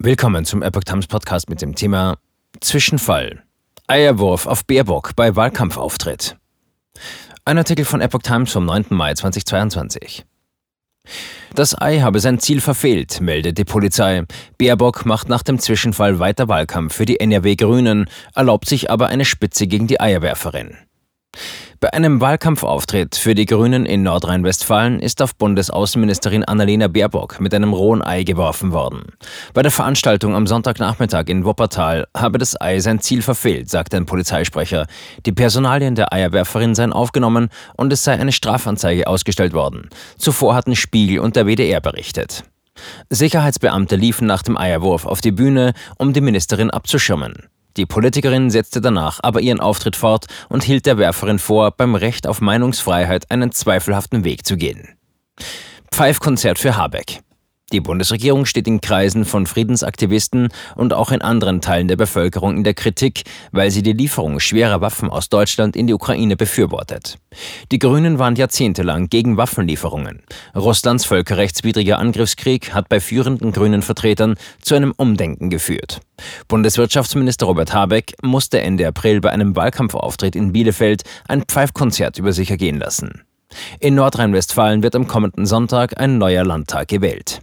Willkommen zum Epoch Times Podcast mit dem Thema Zwischenfall. Eierwurf auf Baerbock bei Wahlkampfauftritt. Ein Artikel von Epoch Times vom 9. Mai 2022. Das Ei habe sein Ziel verfehlt, meldet die Polizei. Baerbock macht nach dem Zwischenfall weiter Wahlkampf für die NRW Grünen, erlaubt sich aber eine Spitze gegen die Eierwerferin. Bei einem Wahlkampfauftritt für die Grünen in Nordrhein-Westfalen ist auf Bundesaußenministerin Annalena Baerbock mit einem rohen Ei geworfen worden. Bei der Veranstaltung am Sonntagnachmittag in Wuppertal habe das Ei sein Ziel verfehlt, sagt ein Polizeisprecher. Die Personalien der Eierwerferin seien aufgenommen und es sei eine Strafanzeige ausgestellt worden. Zuvor hatten Spiegel und der WDR berichtet. Sicherheitsbeamte liefen nach dem Eierwurf auf die Bühne, um die Ministerin abzuschirmen. Die Politikerin setzte danach aber ihren Auftritt fort und hielt der Werferin vor, beim Recht auf Meinungsfreiheit einen zweifelhaften Weg zu gehen. Pfeifkonzert für Habeck. Die Bundesregierung steht in Kreisen von Friedensaktivisten und auch in anderen Teilen der Bevölkerung in der Kritik, weil sie die Lieferung schwerer Waffen aus Deutschland in die Ukraine befürwortet. Die Grünen waren jahrzehntelang gegen Waffenlieferungen. Russlands völkerrechtswidriger Angriffskrieg hat bei führenden grünen Vertretern zu einem Umdenken geführt. Bundeswirtschaftsminister Robert Habeck musste Ende April bei einem Wahlkampfauftritt in Bielefeld ein Pfeifkonzert über sich ergehen lassen. In Nordrhein-Westfalen wird am kommenden Sonntag ein neuer Landtag gewählt.